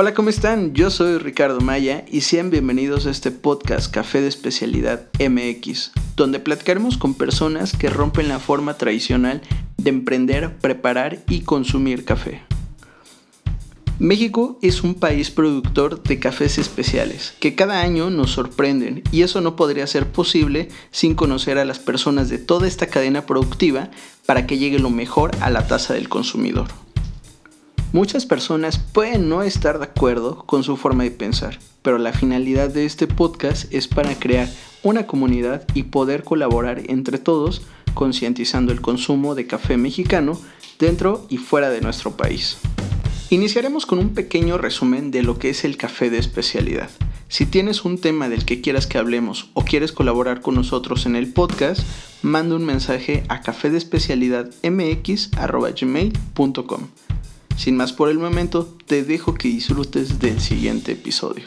Hola, ¿cómo están? Yo soy Ricardo Maya y sean bienvenidos a este podcast Café de Especialidad MX, donde platicaremos con personas que rompen la forma tradicional de emprender, preparar y consumir café. México es un país productor de cafés especiales que cada año nos sorprenden y eso no podría ser posible sin conocer a las personas de toda esta cadena productiva para que llegue lo mejor a la taza del consumidor. Muchas personas pueden no estar de acuerdo con su forma de pensar, pero la finalidad de este podcast es para crear una comunidad y poder colaborar entre todos concientizando el consumo de café mexicano dentro y fuera de nuestro país. Iniciaremos con un pequeño resumen de lo que es el café de especialidad. Si tienes un tema del que quieras que hablemos o quieres colaborar con nosotros en el podcast, manda un mensaje a cafedespecialidadmx.gmail.com sin más por el momento, te dejo que disfrutes del siguiente episodio.